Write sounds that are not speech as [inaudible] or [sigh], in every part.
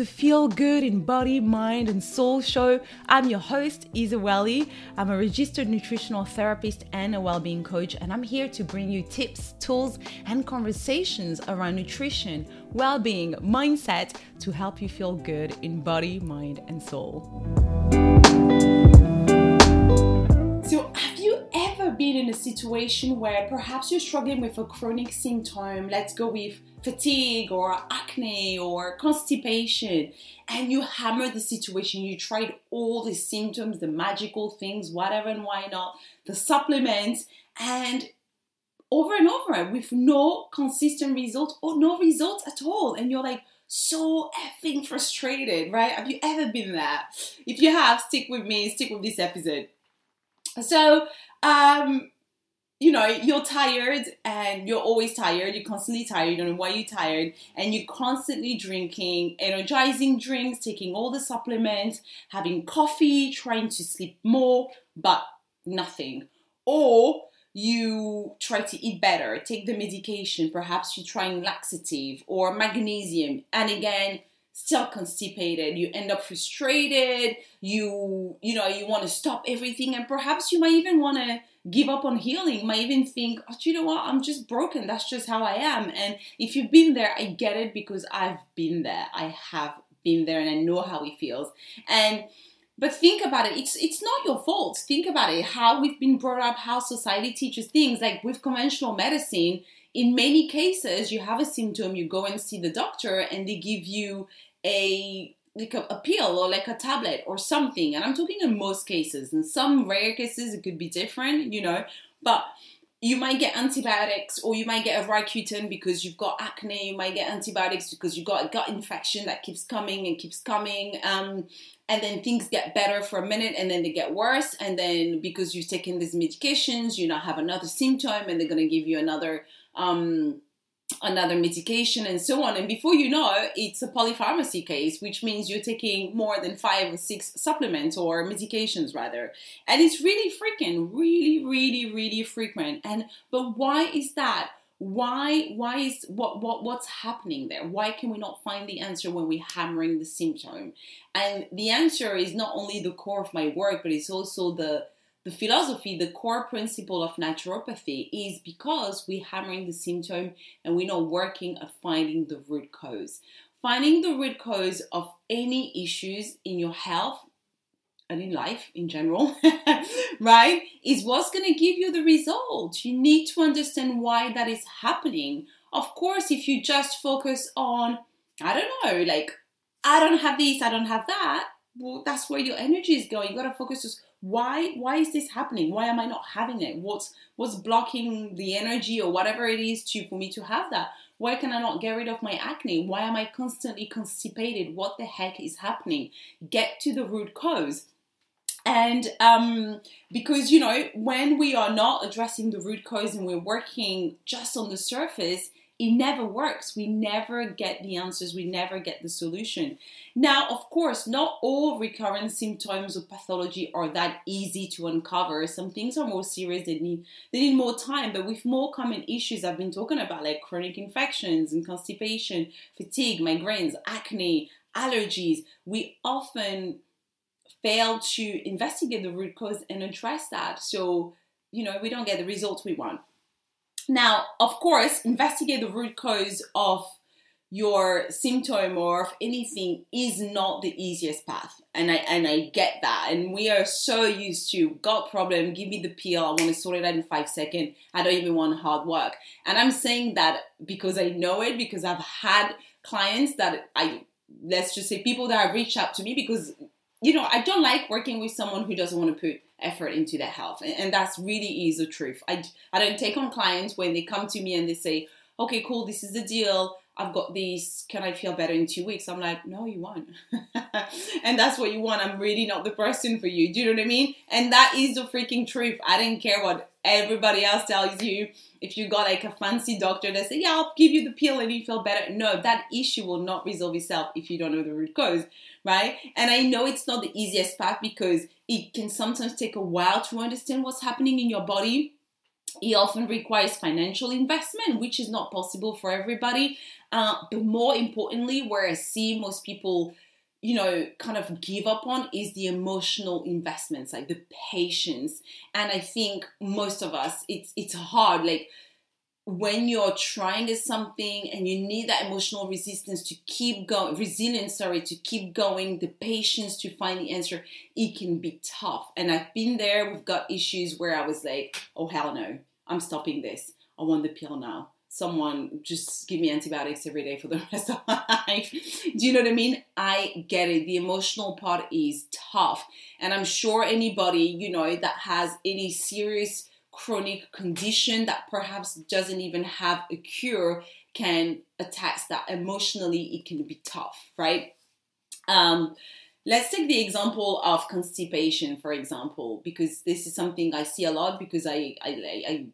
the Feel Good in Body, Mind, and Soul show. I'm your host, Isa Welly. I'm a registered nutritional therapist and a well-being coach, and I'm here to bring you tips, tools, and conversations around nutrition, well-being, mindset to help you feel good in body, mind, and soul. So, have you ever been in a situation where perhaps you're struggling with a chronic symptom? Let's go with fatigue or acne or constipation and you hammer the situation. You tried all the symptoms the magical things whatever and why not the supplements and over and over with no consistent results or no results at all. And you're like so effing frustrated right? Have you ever been there if you have stick with me stick with this episode. So um you know, you're tired and you're always tired, you're constantly tired, you don't know why you're tired, and you're constantly drinking energizing drinks, taking all the supplements, having coffee, trying to sleep more, but nothing. Or you try to eat better, take the medication, perhaps you're trying laxative or magnesium, and again, still constipated you end up frustrated you you know you want to stop everything and perhaps you might even want to give up on healing. Might even think oh you know what? I'm just broken. That's just how i am. And if you've been there i get it because i've been there. I have been there and i know how it feels. And but think about it. It's it's not your fault. Think about it. How we've been brought up how society teaches things. Like with conventional medicine in many cases you have a symptom. You go and see the doctor and they give you a like a, a, pill or like a tablet or something. And I'm talking in most cases. In some rare cases, it could be different, you know. But you might get antibiotics or you might get a Roaccutane because you've got acne. You might get antibiotics because you've got a gut infection that keeps coming and keeps coming. Um, and then things get better for a minute and then they get worse. And then because you've taken these medications, you now have another symptom and they're going to give you another. Um, another medication and so on. And before you know, it's a polypharmacy case, which means you're taking more than five or six supplements or medications rather. And it's really freaking, really, really, really frequent. And but why is that? Why why is what what what's happening there? Why can we not find the answer when we're hammering the symptom? And the answer is not only the core of my work, but it's also the the philosophy, the core principle of naturopathy is because we're hammering the symptom and we're not working at finding the root cause. Finding the root cause of any issues in your health and in life in general, [laughs] right, is what's going to give you the result. You need to understand why that is happening. Of course, if you just focus on, I don't know, like, I don't have this, I don't have that, well, that's where your energy is going. You got to focus why why is this happening? Why am i not having it? What's what's blocking the energy or whatever it is to for me to have that? Why can i not get rid of my acne? Why am i constantly constipated? What the heck is happening? Get to the root cause. And um, because you know when we are not addressing the root cause and we're working just on the surface it never works. We never get the answers, we never get the solution. Now, of course, not all recurrent symptoms of pathology are that easy to uncover. Some things are more serious, they need they need more time, but with more common issues I've been talking about, like chronic infections and constipation, fatigue, migraines, acne, allergies, we often fail to investigate the root cause and address that. So, you know, we don't get the results we want. Now, of course, investigate the root cause of your symptom or of anything is not the easiest path. And I and I get that. And we are so used to got problem, give me the pill, I want to sort it out in five seconds. I don't even want hard work. And I'm saying that because I know it, because I've had clients that I let's just say people that have reached out to me because you know, I don't like working with someone who doesn't want to put effort into their health. And, and that's really is the truth. I, I don't take on clients when they come to me and they say, okay, cool, this is the deal. I've got this. Can I feel better in two weeks? I'm like, no, you won't. [laughs] and that's what you want. I'm really not the person for you. Do you know what I mean? And that is the freaking truth. I don't care what everybody else tells you. If you got like a fancy doctor that say, yeah, I'll give you the pill and you feel better. No, that issue will not resolve itself if you don't know the root cause, right? And I know it's not the easiest path because it can sometimes take a while to understand what's happening in your body it often requires financial investment, which is not possible for everybody. Uh, but more importantly, where I see most people, you know, kind of give up on is the emotional investments, like the patience. And I think most of us, it's it's hard. Like when you're trying at something and you need that emotional resistance to keep going, resilience, sorry, to keep going, the patience to find the answer, it can be tough. And I've been there. We've got issues where I was like, oh hell no, I'm stopping this. I want the pill now. Someone just give me antibiotics every day for the [laughs] rest of my life. Do you know what I mean? I get it. The emotional part is tough. And I'm sure anybody, you know, that has any serious chronic condition that perhaps doesn't even have a cure can attest that emotionally it can be tough, right? Um, let's take the example of constipation, for example, because this is something I see a lot because I, I, I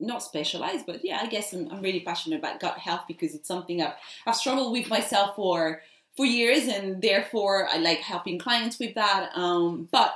not specialized, but yeah, I guess I'm, I'm, really passionate about gut health because it's something I've, I've struggled with myself for for years, and therefore I like helping clients with that. Um, but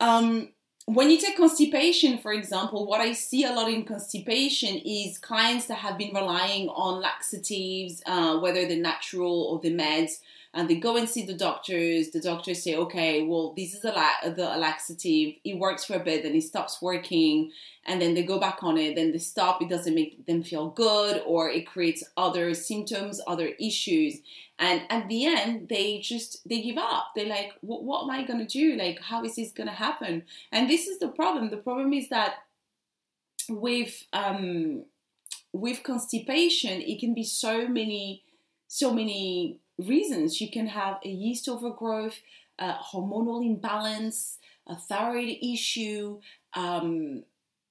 um, when you take constipation, for example, what I see a lot in constipation is clients that have been relying on laxatives, uh, whether they're natural or the meds, and they go and see the doctors. The doctors say, okay, well, this is a la- the laxative. It works for a bit, then it stops working, and then they go back on it. Then they stop. It doesn't make them feel good, or it creates other symptoms, other issues and at the end they just they give up they're like what, am i going to do like how is this going to happen and this is the problem the problem is that with um with constipation it can be so many so many reasons. You can have a yeast overgrowth a hormonal imbalance a thyroid issue um,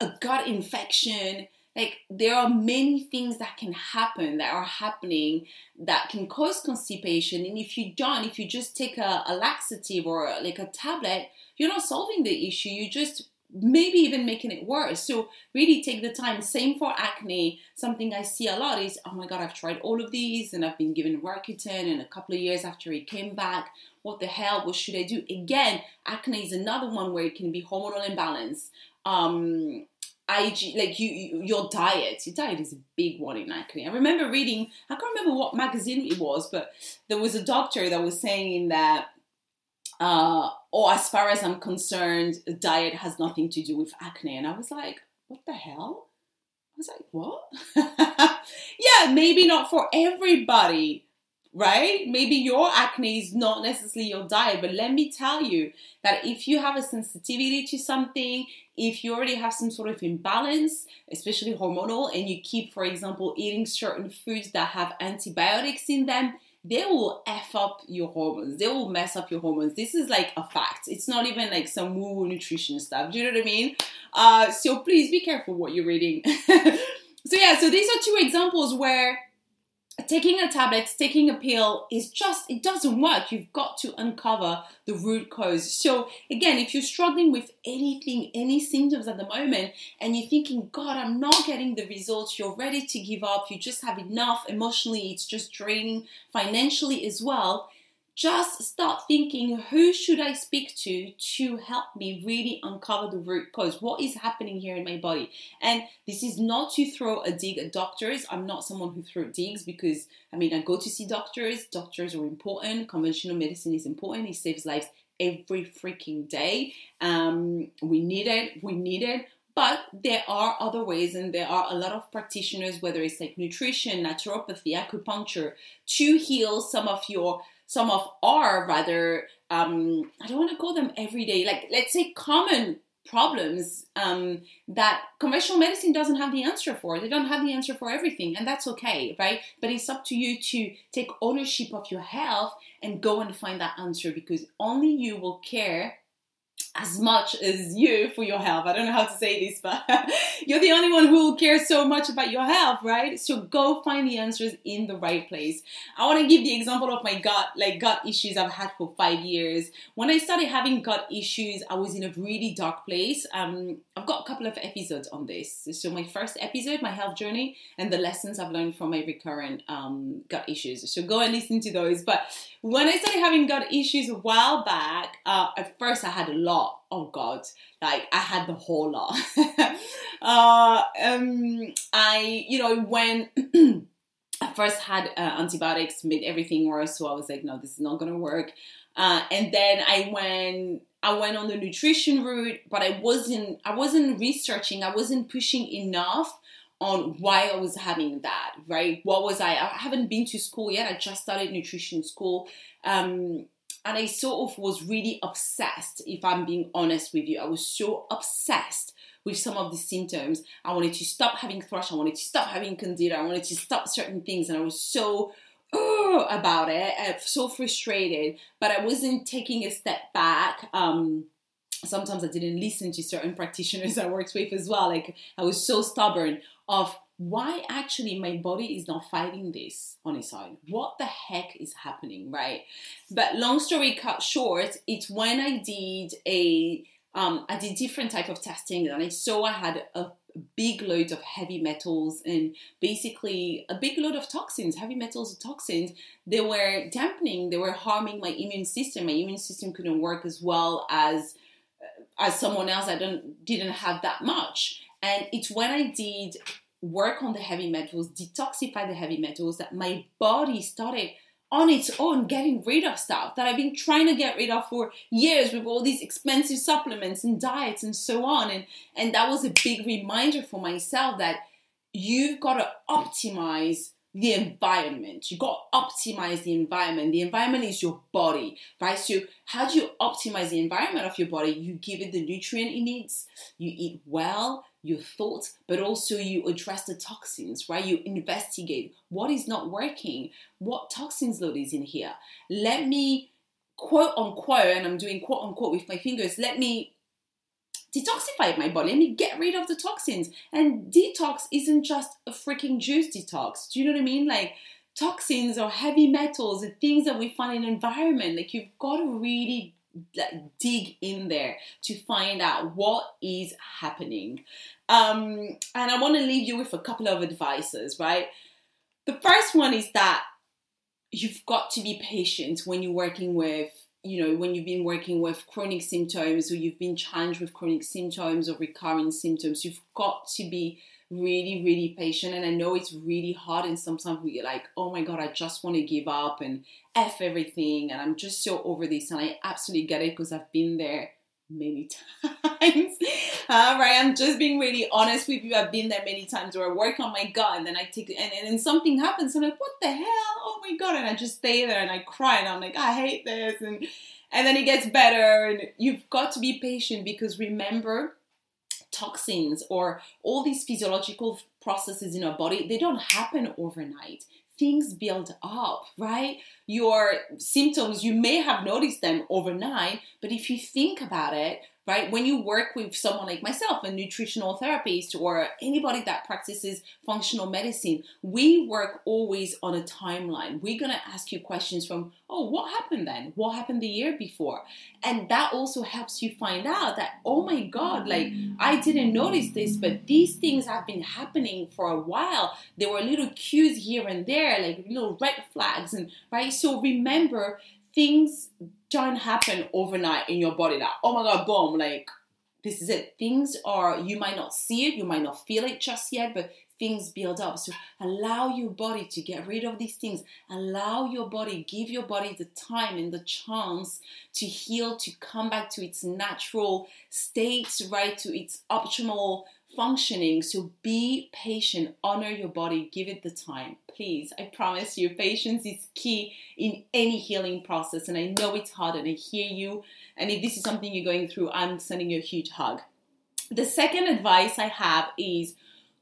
a gut infection. Like there are many things that can happen that are happening that can cause constipation. And if you don't if you just take a, a laxative or a, like a tablet you're not solving the issue. You just maybe even making it worse. So really take the time. Same for acne. Something i see a lot is oh my god i've tried all of these and i've been given Roaccutane and a couple of years after it came back. What the hell? What should i do? Again acne is another one where it can be hormonal imbalance. Um, IG, like you, you, your diet. Your diet is a big one in acne. I remember reading, I can't remember what magazine it was, but there was a doctor that was saying that, uh, or as far as I'm concerned, diet has nothing to do with acne. And I was like, what the hell? I was like, what? [laughs] yeah, maybe not for everybody, right? Maybe your acne is not necessarily your diet, but let me tell you that if you have a sensitivity to something, if you already have some sort of imbalance, especially hormonal, and you keep, for example, eating certain foods that have antibiotics in them, they will F up your hormones. They will mess up your hormones. This is like a fact. It's not even like some woo nutrition stuff. Do you know what I mean? Uh, so please be careful what you're reading. [laughs] so yeah, so these are two examples where taking a tablet, taking a pill is just, it doesn't work. You've got to uncover the root cause. So, again, if you're struggling with anything, any symptoms at the moment, and you're thinking, God, I'm not getting the results, you're ready to give up, you just have enough emotionally, it's just draining financially as well, just start thinking who should I speak to to help me really uncover the root cause? What is happening here in my body? And this is not to throw a dig at doctors. I'm not someone who throws digs because I mean, I go to see doctors. Doctors are important. Conventional medicine is important. It saves lives every freaking day. Um, we need it. We need it. But there are other ways, and there are a lot of practitioners, whether it's like nutrition, naturopathy, acupuncture, to heal some of your some of our rather um, I don't want to call them everyday, like let's say common problems um, that conventional medicine doesn't have the answer for. They don't have the answer for everything, and that's okay, right? But it's up to you to take ownership of your health and go and find that answer because only you will care as much as you for your health. I don't know how to say this, but [laughs] you're the only one who cares so much about your health, right? So go find the answers in the right place. I want to give the example of my gut, like gut issues I've had for five years. When I started having gut issues, I was in a really dark place. Um, I've got a couple of episodes on this. So my first episode, my health journey, and the lessons I've learned from my recurrent um, gut issues. So go and listen to those. But when I started having gut issues a while back, uh, at first I had a lot. Oh God, like I had the whole lot. [laughs] uh, um, I, you know, when [clears throat] I first had uh, antibiotics, made everything worse. So I was like, no, this is not gonna work. Uh, and then I went I went on the nutrition route, but I wasn't I wasn't researching, I wasn't pushing enough on why I was having that, right? What was I? I haven't been to school yet. I just started nutrition school. Um, and I sort of was really obsessed, if I'm being honest with you. I was so obsessed with some of the symptoms. I wanted to stop having thrush, I wanted to stop having candida, I wanted to stop certain things, and I was so oh, about it. I'm so frustrated, but I wasn't taking a step back. Um, sometimes I didn't listen to certain practitioners [laughs] I worked with as well. Like I was so stubborn of why actually my body is not fighting this on its own. What the heck is happening, right? But long story cut short, it's when I did a um, I did different type of testing and I saw I had a big load of heavy metals and basically a big load of toxins, heavy metals and toxins. They were dampening, they were harming my immune system. My immune system couldn't work as well as as someone else. I don't didn't have that much. And it's when I did work on the heavy metals, detoxify the heavy metals, that my body started on its own getting rid of stuff that I've been trying to get rid of for years with all these expensive supplements and diets and so on. And, and that was a big reminder for myself that you've got to optimize the environment. You got to optimize the environment. The environment is your body, right? So, how do you optimize the environment of your body? You give it the nutrient it needs, you eat well, your thoughts, but also you address the toxins, right? You investigate what is not working, what toxins load is in here. Let me quote unquote, and I'm doing quote unquote with my fingers, let me detoxify my body. Let me get rid of the toxins. And detox isn't just a freaking juice detox. Do you know what I mean? Like toxins or heavy metals, the things that we find in the environment. Like you've got to really like, dig in there to find out what is happening. Um, and I want to leave you with a couple of advices, right? The first one is that you've got to be patient when you're working with you know when you've been working with chronic symptoms or you've been challenged with chronic symptoms or recurring symptoms you've got to be really, really patient. And I know it's really hard, and sometimes we get like, oh my God, I just want to give up and F everything. And I'm just so over this. And I absolutely get it because I've been there many [laughs] times. uh, right? I'm just being really honest with you. I've been there many times where I work on my gut and then I take and, and then something happens. I'm like, what the hell? Oh my God. And I just stay there and I cry and I'm like, I hate this. And and then it gets better. And you've got to be patient because remember, toxins or all these physiological processes in our body, they don't happen overnight. Things build up, right? Your symptoms, you may have noticed them overnight, but if you think about it, right? When you work with someone like myself, a nutritional therapist, or anybody that practices functional medicine, we work always on a timeline. We're going to ask you questions from, oh, what happened then? What happened the year before? And that also helps you find out that, oh my God, like I didn't notice this, but these things have been happening for a while. There were little cues here and there, like little red flags, and right? So remember, things don't happen overnight in your body. That oh my god boom like this is it. Things are you might not see it you might not feel it just yet but things build up. So allow your body to get rid of these things. Allow your body give your body the time and the chance to heal to come back to its natural state right to its optimal functioning. So be patient, honor your body, give it the time. Please, I promise you, patience is key in any healing process. And I know it's hard and I hear you. And if this is something you're going through, I'm sending you a huge hug. The second advice I have is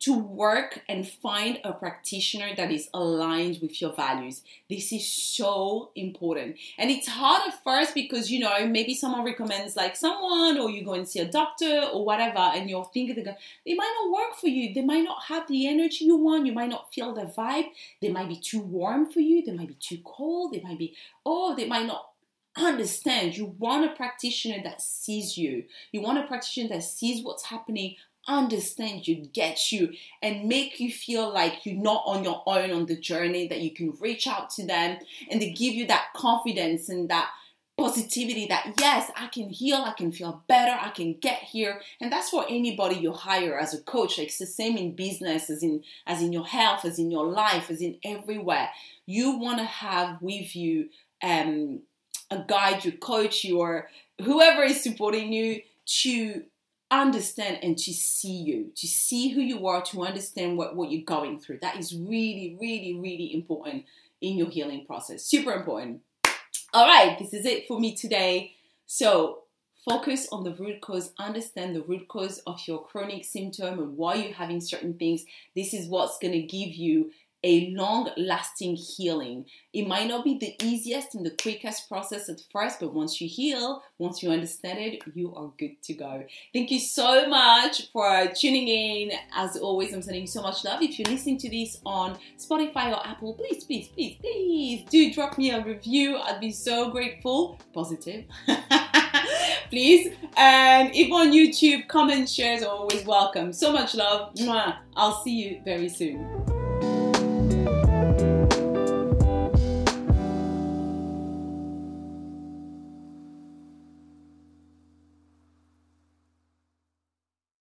to work and find a practitioner that is aligned with your values. This is so important. And it's hard at first because, you know, maybe someone recommends like someone or you go and see a doctor or whatever, and you're thinking they might not work for you. They might not have the energy you want. You might not feel the vibe. They might be too warm for you. They might be too cold. They might be, oh, they might not understand. You want a practitioner that sees you. You want a practitioner that sees what's happening, understand you, get you, and make you feel like you're not on your own on the journey, that you can reach out to them and they give you that confidence and that positivity that yes, I can heal, I can feel better, I can get here. And that's for anybody you hire as a coach. It's the same in business as in as in your health, as in your life, as in everywhere. You want to have with you um a guide, your coach, your whoever is supporting you to understand and to see you, to see who you are, to understand what, what you're going through. That is really, really, really important in your healing process. Super important. All right, this is it for me today. So, focus on the root cause, understand the root cause of your chronic symptom and why you're having certain things. This is what's going to give you a long lasting healing. It might not be the easiest and the quickest process at first, but once you heal, once you understand it, you are good to go. Thank you so much for tuning in. As always, I'm sending you so much love. If you're listening to this on Spotify or Apple, please, please, please, please do drop me a review. I'd be so grateful. Positive. [laughs] please. And if on YouTube, comments, shares are always welcome. So much love. I'll see you very soon.